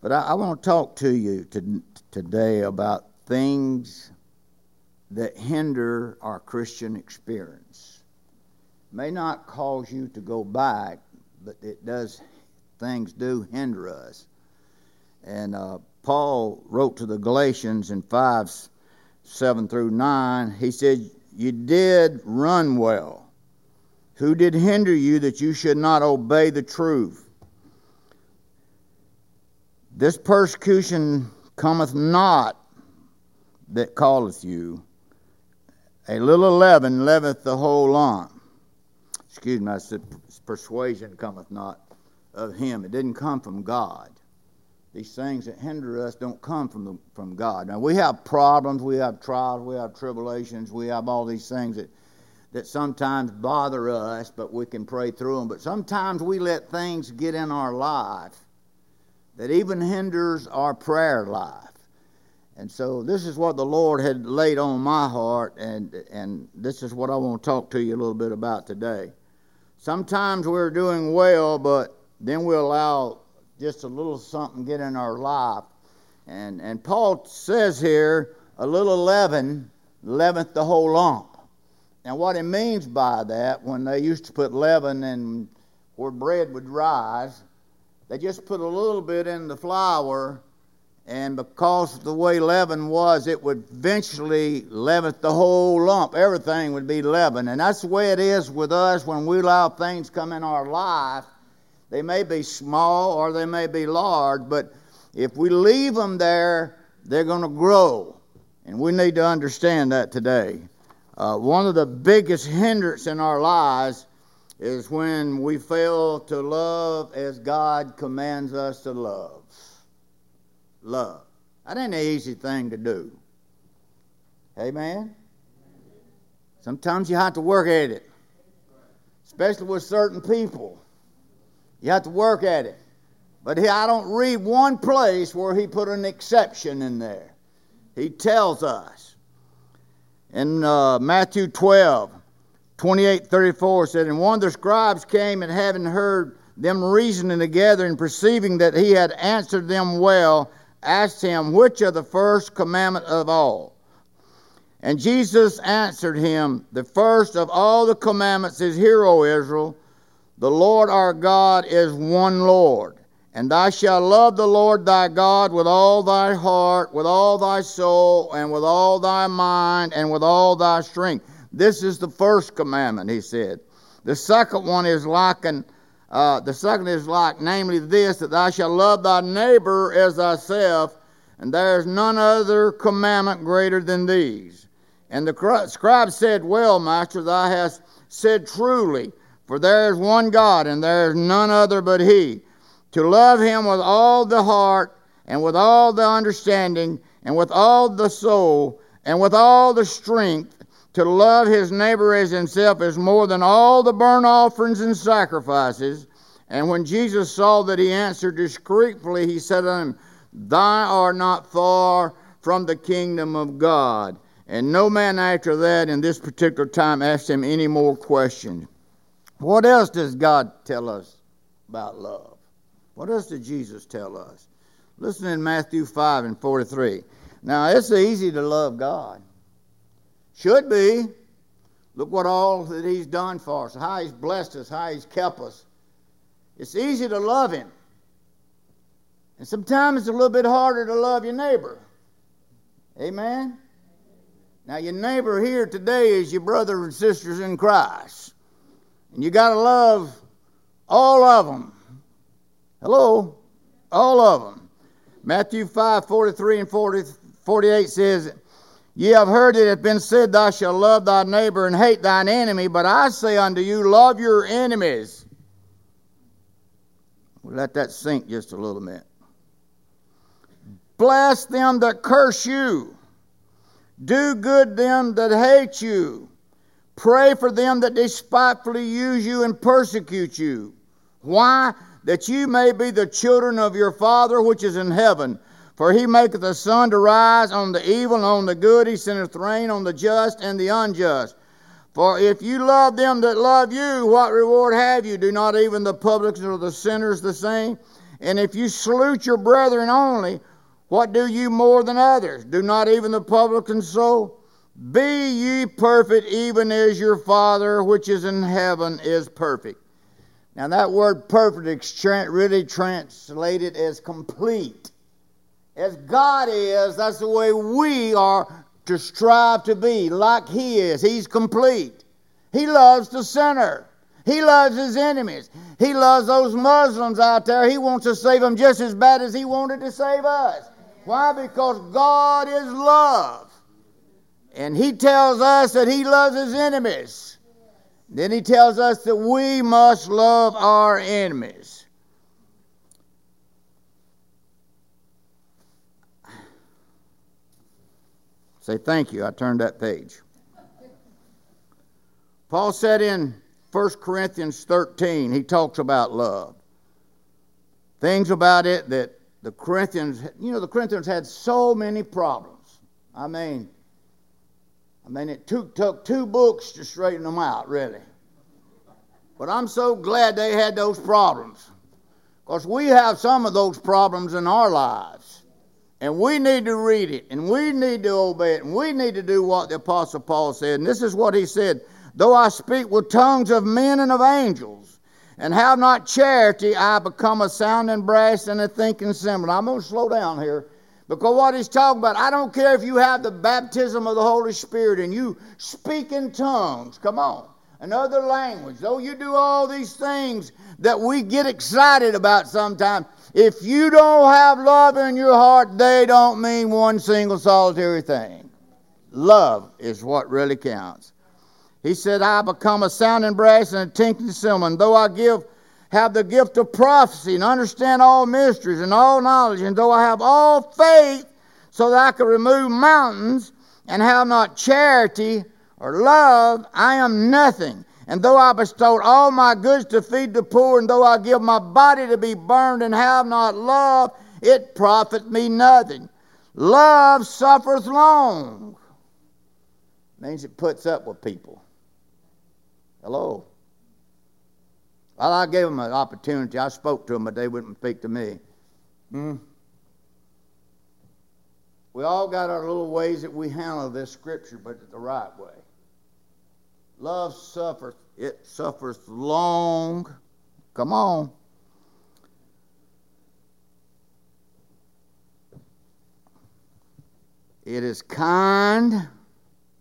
But I, I want to talk to you to, today about things that hinder our Christian experience. May not cause you to go back, but it does, things do hinder us. And uh, Paul wrote to the Galatians in 5 7 through 9, he said, You did run well. Who did hinder you that you should not obey the truth? This persecution cometh not that calleth you. A little leaven leaveth the whole lump. Excuse me, I said persuasion cometh not of him. It didn't come from God. These things that hinder us don't come from, the, from God. Now, we have problems, we have trials, we have tribulations, we have all these things that, that sometimes bother us, but we can pray through them. But sometimes we let things get in our life that even hinders our prayer life. And so this is what the Lord had laid on my heart, and, and this is what I want to talk to you a little bit about today. Sometimes we're doing well, but then we allow just a little something get in our life. And, and Paul says here, a little leaven leaveneth the whole lump. And what he means by that, when they used to put leaven in where bread would rise, they just put a little bit in the flour, and because of the way leaven was, it would eventually leaven the whole lump. Everything would be leaven. And that's the way it is with us when we allow things come in our life. They may be small or they may be large, but if we leave them there, they're going to grow. And we need to understand that today. Uh, one of the biggest hindrance in our lives is when we fail to love as God commands us to love. Love. That ain't an easy thing to do. Amen? Sometimes you have to work at it, especially with certain people. You have to work at it. But I don't read one place where he put an exception in there. He tells us in uh, Matthew 12, 28 34 said, And one of the scribes came and having heard them reasoning together and perceiving that he had answered them well, asked him, Which of the first commandment of all? And Jesus answered him, The first of all the commandments is, Hear, O Israel, the Lord our God is one Lord. And thou shalt love the Lord thy God with all thy heart, with all thy soul, and with all thy mind, and with all thy strength. This is the first commandment, he said. The second one is like an, uh, the second is like, namely this, that thou shalt love thy neighbor as thyself, and there is none other commandment greater than these. And the scribe said, Well, master, thou hast said truly, for there is one God, and there is none other but He. To love Him with all the heart, and with all the understanding, and with all the soul, and with all the strength, to love his neighbor as himself is more than all the burnt offerings and sacrifices. And when Jesus saw that he answered discreetly, he said unto him, Thou art not far from the kingdom of God. And no man after that in this particular time asked him any more questions. What else does God tell us about love? What else did Jesus tell us? Listen in Matthew 5 and 43. Now, it's easy to love God. Should be. Look what all that He's done for us, how He's blessed us, how He's kept us. It's easy to love Him. And sometimes it's a little bit harder to love your neighbor. Amen? Now, your neighbor here today is your brothers and sisters in Christ. And you got to love all of them. Hello? All of them. Matthew 5 43 and 40, 48 says, Ye have heard it hath been said, Thou shalt love thy neighbor and hate thine enemy. But I say unto you, love your enemies. We'll let that sink just a little bit. Bless them that curse you. Do good them that hate you. Pray for them that despitefully use you and persecute you. Why? That you may be the children of your Father which is in heaven. For he maketh the sun to rise on the evil and on the good. He sendeth rain on the just and the unjust. For if you love them that love you, what reward have you? Do not even the publicans or the sinners the same? And if you salute your brethren only, what do you more than others? Do not even the publicans so? Be ye perfect, even as your Father which is in heaven is perfect. Now, that word perfect is really translated as complete. As God is, that's the way we are to strive to be, like He is. He's complete. He loves the sinner. He loves his enemies. He loves those Muslims out there. He wants to save them just as bad as he wanted to save us. Why? Because God is love. And he tells us that he loves his enemies. Then he tells us that we must love our enemies. Say thank you. I turned that page. Paul said in 1 Corinthians 13, he talks about love. Things about it that the Corinthians, you know, the Corinthians had so many problems. I mean, I mean, it took, took two books to straighten them out, really. But I'm so glad they had those problems. Because we have some of those problems in our lives. And we need to read it, and we need to obey it, and we need to do what the Apostle Paul said. And this is what he said Though I speak with tongues of men and of angels, and have not charity, I become a sounding brass and a thinking cymbal. I'm going to slow down here because what he's talking about, I don't care if you have the baptism of the Holy Spirit and you speak in tongues. Come on. Another language. Though you do all these things that we get excited about sometimes, if you don't have love in your heart, they don't mean one single solitary thing. Love is what really counts. He said, I become a sounding brass and a tinkling cymbal. And though I give have the gift of prophecy and understand all mysteries and all knowledge, and though I have all faith so that I can remove mountains and have not charity or love, I am nothing. And though I bestowed all my goods to feed the poor, and though I give my body to be burned and have not love, it profit me nothing. Love suffereth long. Means it puts up with people. Hello. Well, I gave them an opportunity. I spoke to them, but they wouldn't speak to me. Hmm? We all got our little ways that we handle this scripture, but the right way. Love suffers, it suffers long. Come on. It is kind.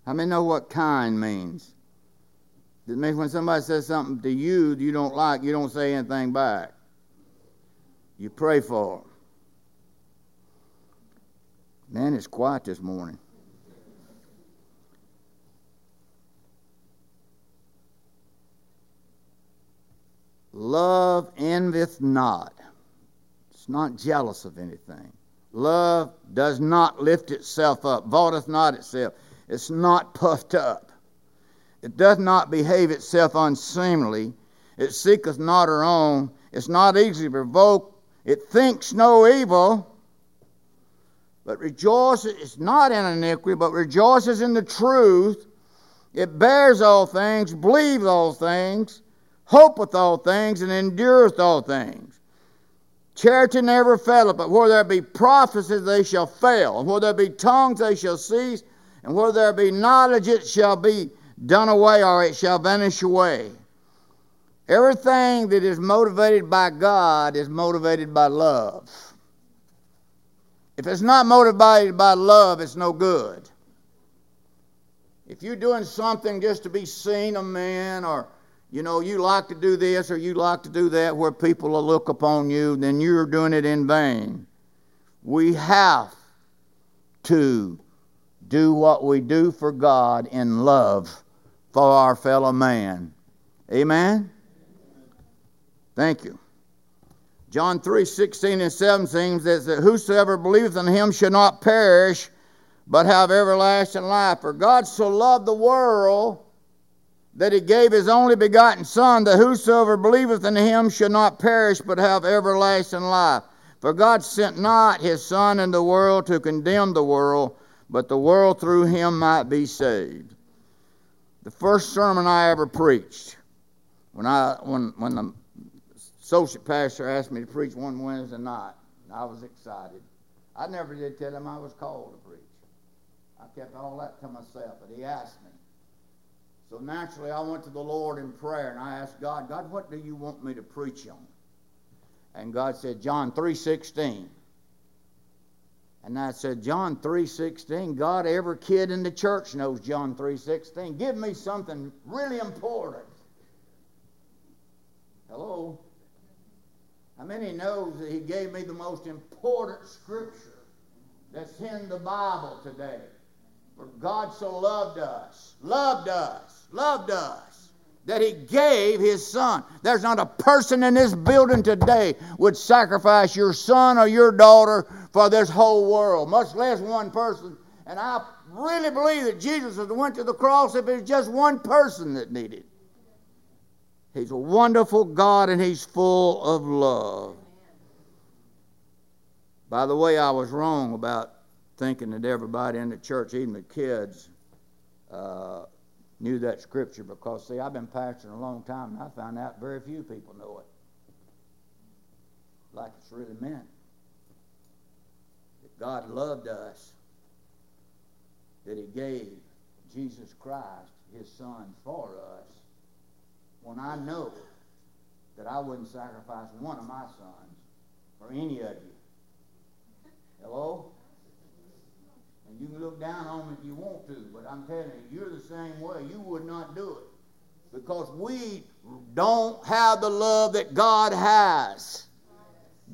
How many know what kind means? It means when somebody says something to you that you don't like, you don't say anything back. You pray for them. Man, it's quiet this morning. Love envieth not. It's not jealous of anything. Love does not lift itself up, vaunteth not itself. It's not puffed up. It doth not behave itself unseemly. It seeketh not her own. It's not easily provoked. It thinks no evil, but rejoices, it's not in iniquity, but rejoices in the truth. It bears all things, believes all things, hopeth all things, and endureth all things. Charity never faileth, but where there be prophecies, they shall fail. And where there be tongues, they shall cease. And where there be knowledge, it shall be done away or it shall vanish away. Everything that is motivated by God is motivated by love. If it's not motivated by love, it's no good. If you're doing something just to be seen of men, or you know, you like to do this or you like to do that where people will look upon you, then you're doing it in vain. We have to do what we do for God in love for our fellow man. Amen? Thank you. John 3 16 and 17 says that whosoever believeth in him shall not perish, but have everlasting life. For God so loved the world that he gave his only begotten Son, that whosoever believeth in him shall not perish, but have everlasting life. For God sent not his Son in the world to condemn the world, but the world through him might be saved the first sermon I ever preached, when I when when the associate pastor asked me to preach one Wednesday night, I was excited. I never did tell him I was called to preach. I kept all that to myself, but he asked me. So naturally, I went to the Lord in prayer, and I asked God, God, what do you want me to preach on? And God said, John 3.16. And I said, John 3.16, God, every kid in the church knows John 3.16. Give me something really important. Hello? How many knows that he gave me the most important scripture that's in the Bible today? For God so loved us, loved us, loved us, that he gave his son. There's not a person in this building today would sacrifice your son or your daughter for this whole world, much less one person. And I really believe that Jesus would have went to the cross if it's just one person that needed. He's a wonderful God and He's full of love. By the way, I was wrong about thinking that everybody in the church, even the kids, uh, knew that scripture because, see, I've been pastoring a long time and I found out very few people know it. Like it's really meant. That God loved us, that He gave Jesus Christ, His Son, for us when I know that I wouldn't sacrifice one of my sons for any of you. Hello? And you can look down on me if you want to, but I'm telling you, you're the same way. You would not do it. Because we don't have the love that God has.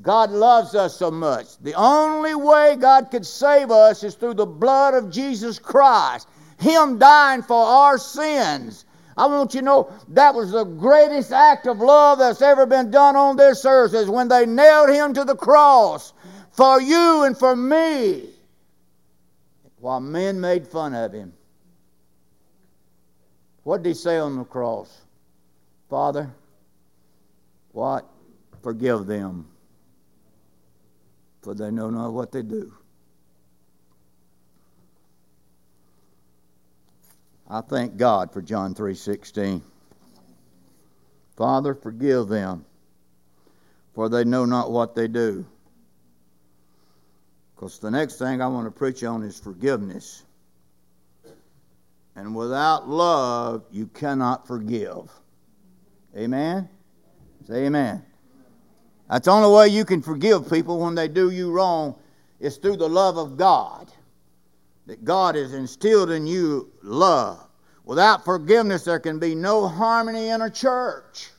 God loves us so much. The only way God could save us is through the blood of Jesus Christ. Him dying for our sins. I want you to know that was the greatest act of love that's ever been done on this earth is when they nailed him to the cross for you and for me while men made fun of him. What did he say on the cross? Father, what? Forgive them, for they know not what they do. I thank God for John 3:16. Father, forgive them, for they know not what they do. Because the next thing I want to preach on is forgiveness. And without love, you cannot forgive. Amen? Say amen. That's the only way you can forgive people when they do you wrong is through the love of God. That God has instilled in you love. Without forgiveness, there can be no harmony in a church.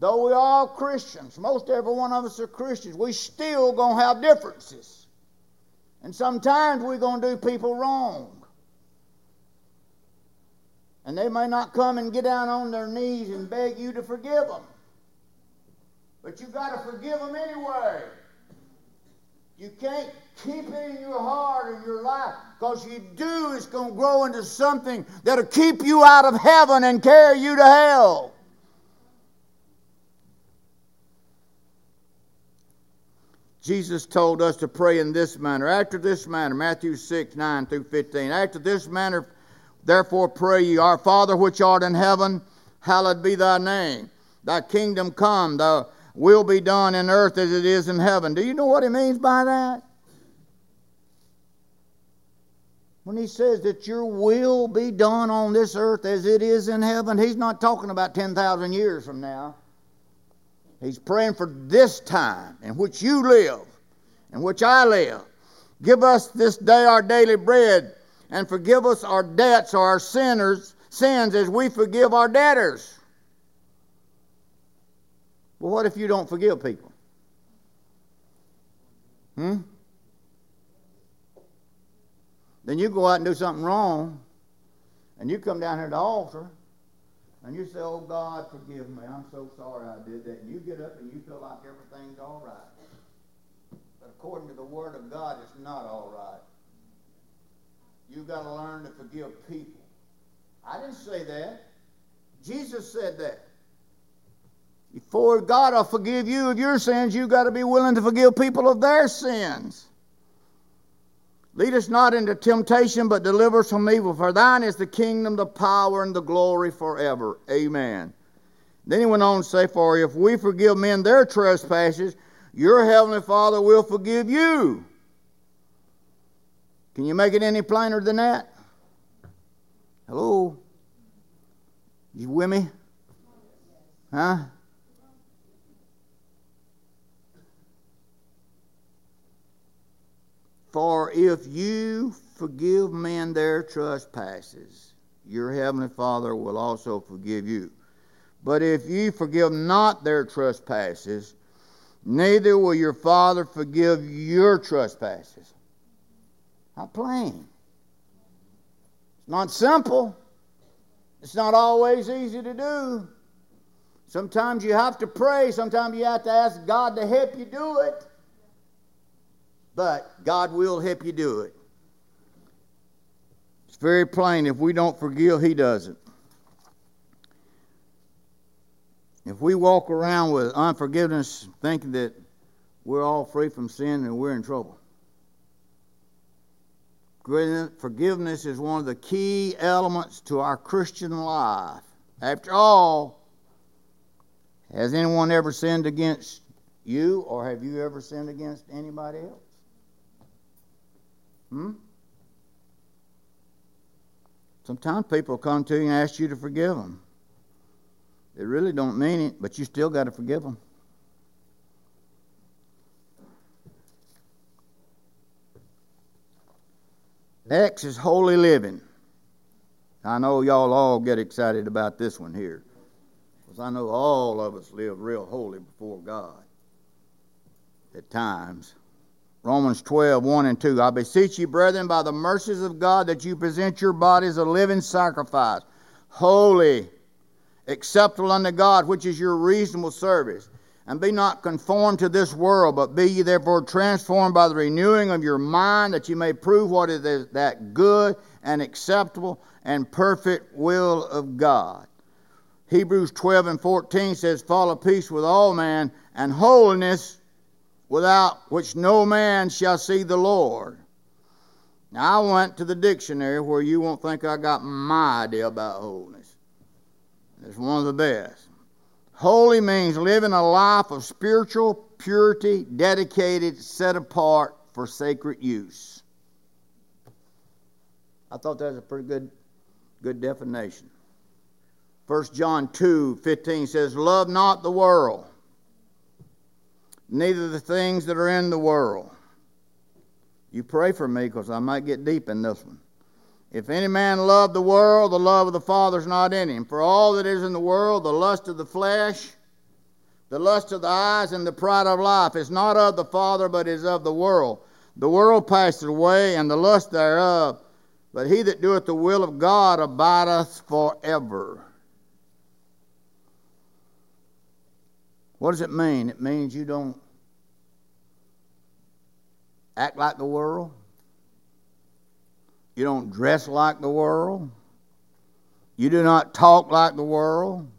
Though we're all Christians, most every one of us are Christians, we still gonna have differences. And sometimes we're gonna do people wrong. And they may not come and get down on their knees and beg you to forgive them. But you got to forgive them anyway. You can't keep it in your heart and your life because you do, it's going to grow into something that'll keep you out of heaven and carry you to hell. Jesus told us to pray in this manner. After this manner, Matthew 6, 9 through 15. After this manner, therefore pray ye, Our Father which art in heaven, hallowed be thy name. Thy kingdom come, thy will be done in earth as it is in heaven. Do you know what he means by that? When he says that your will be done on this earth as it is in heaven, he's not talking about 10,000 years from now. He's praying for this time in which you live, in which I live. Give us this day our daily bread, and forgive us our debts or our sinners, sins as we forgive our debtors. Well, what if you don't forgive people? Hmm? Then you go out and do something wrong, and you come down here to the altar, and you say, Oh God, forgive me. I'm so sorry I did that. And you get up and you feel like everything's all right. But according to the Word of God, it's not all right. You've got to learn to forgive people. I didn't say that. Jesus said that. Before God will forgive you of your sins, you've got to be willing to forgive people of their sins. Lead us not into temptation, but deliver us from evil. For thine is the kingdom, the power, and the glory forever. Amen. Then he went on to say, For if we forgive men their trespasses, your heavenly Father will forgive you. Can you make it any plainer than that? Hello? You with me? Huh? For if you forgive men their trespasses, your heavenly Father will also forgive you. But if ye forgive not their trespasses, neither will your Father forgive your trespasses. How plain. It's not simple. It's not always easy to do. Sometimes you have to pray. Sometimes you have to ask God to help you do it. But God will help you do it. It's very plain. If we don't forgive, He doesn't. If we walk around with unforgiveness, thinking that we're all free from sin and we're in trouble. Forgiveness is one of the key elements to our Christian life. After all, has anyone ever sinned against you, or have you ever sinned against anybody else? Hmm? Sometimes people come to you and ask you to forgive them. They really don't mean it, but you still got to forgive them. Next is holy living. I know y'all all get excited about this one here. Because I know all of us live real holy before God at times. Romans 12, 1 and 2. I beseech you, brethren, by the mercies of God, that you present your bodies a living sacrifice, holy, acceptable unto God, which is your reasonable service. And be not conformed to this world, but be ye therefore transformed by the renewing of your mind, that you may prove what is that good and acceptable and perfect will of God. Hebrews 12 and 14 says, "Fall Follow peace with all men and holiness without which no man shall see the Lord. Now, I went to the dictionary where you won't think I got my idea about holiness. It's one of the best. Holy means living a life of spiritual purity, dedicated, set apart for sacred use. I thought that was a pretty good, good definition. 1 John 2 15 says, Love not the world neither the things that are in the world. You pray for me because I might get deep in this one. If any man love the world, the love of the Father is not in him. For all that is in the world, the lust of the flesh, the lust of the eyes, and the pride of life is not of the Father, but is of the world. The world passeth away, and the lust thereof, but he that doeth the will of God abideth forever. What does it mean? It means you don't act like the world. You don't dress like the world. You do not talk like the world.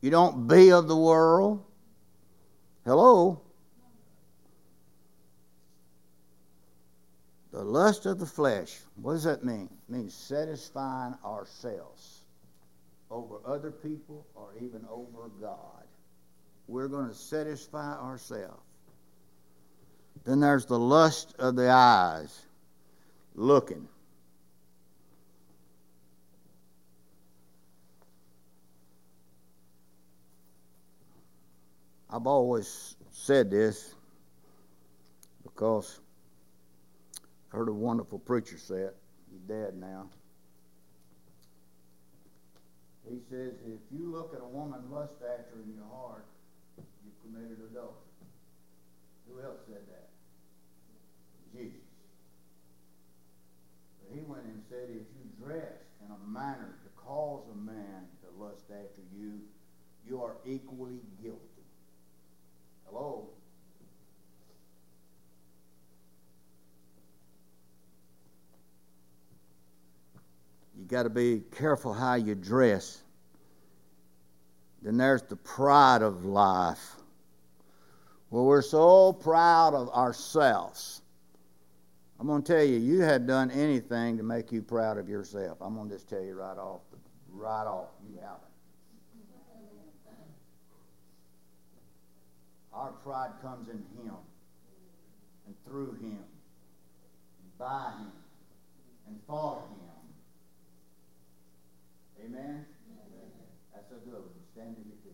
You don't be of the world. Hello? The lust of the flesh. What does that mean? It means satisfying ourselves over other people or even over God we're going to satisfy ourselves. Then there's the lust of the eyes, looking. I've always said this because I heard a wonderful preacher say it. He's dead now. He says, if you look at a woman lust after in your heart, committed adultery. Who else said that? Jesus. But he went and said, if you dress in a manner to cause a man to lust after you, you are equally guilty. Hello? You got to be careful how you dress. Then there's the pride of life. Well, we're so proud of ourselves. I'm going to tell you, you had done anything to make you proud of yourself. I'm going to just tell you right off, right off, you haven't. Our pride comes in Him and through Him, and by Him, and for Him. Amen? Amen. That's a good one. Stand your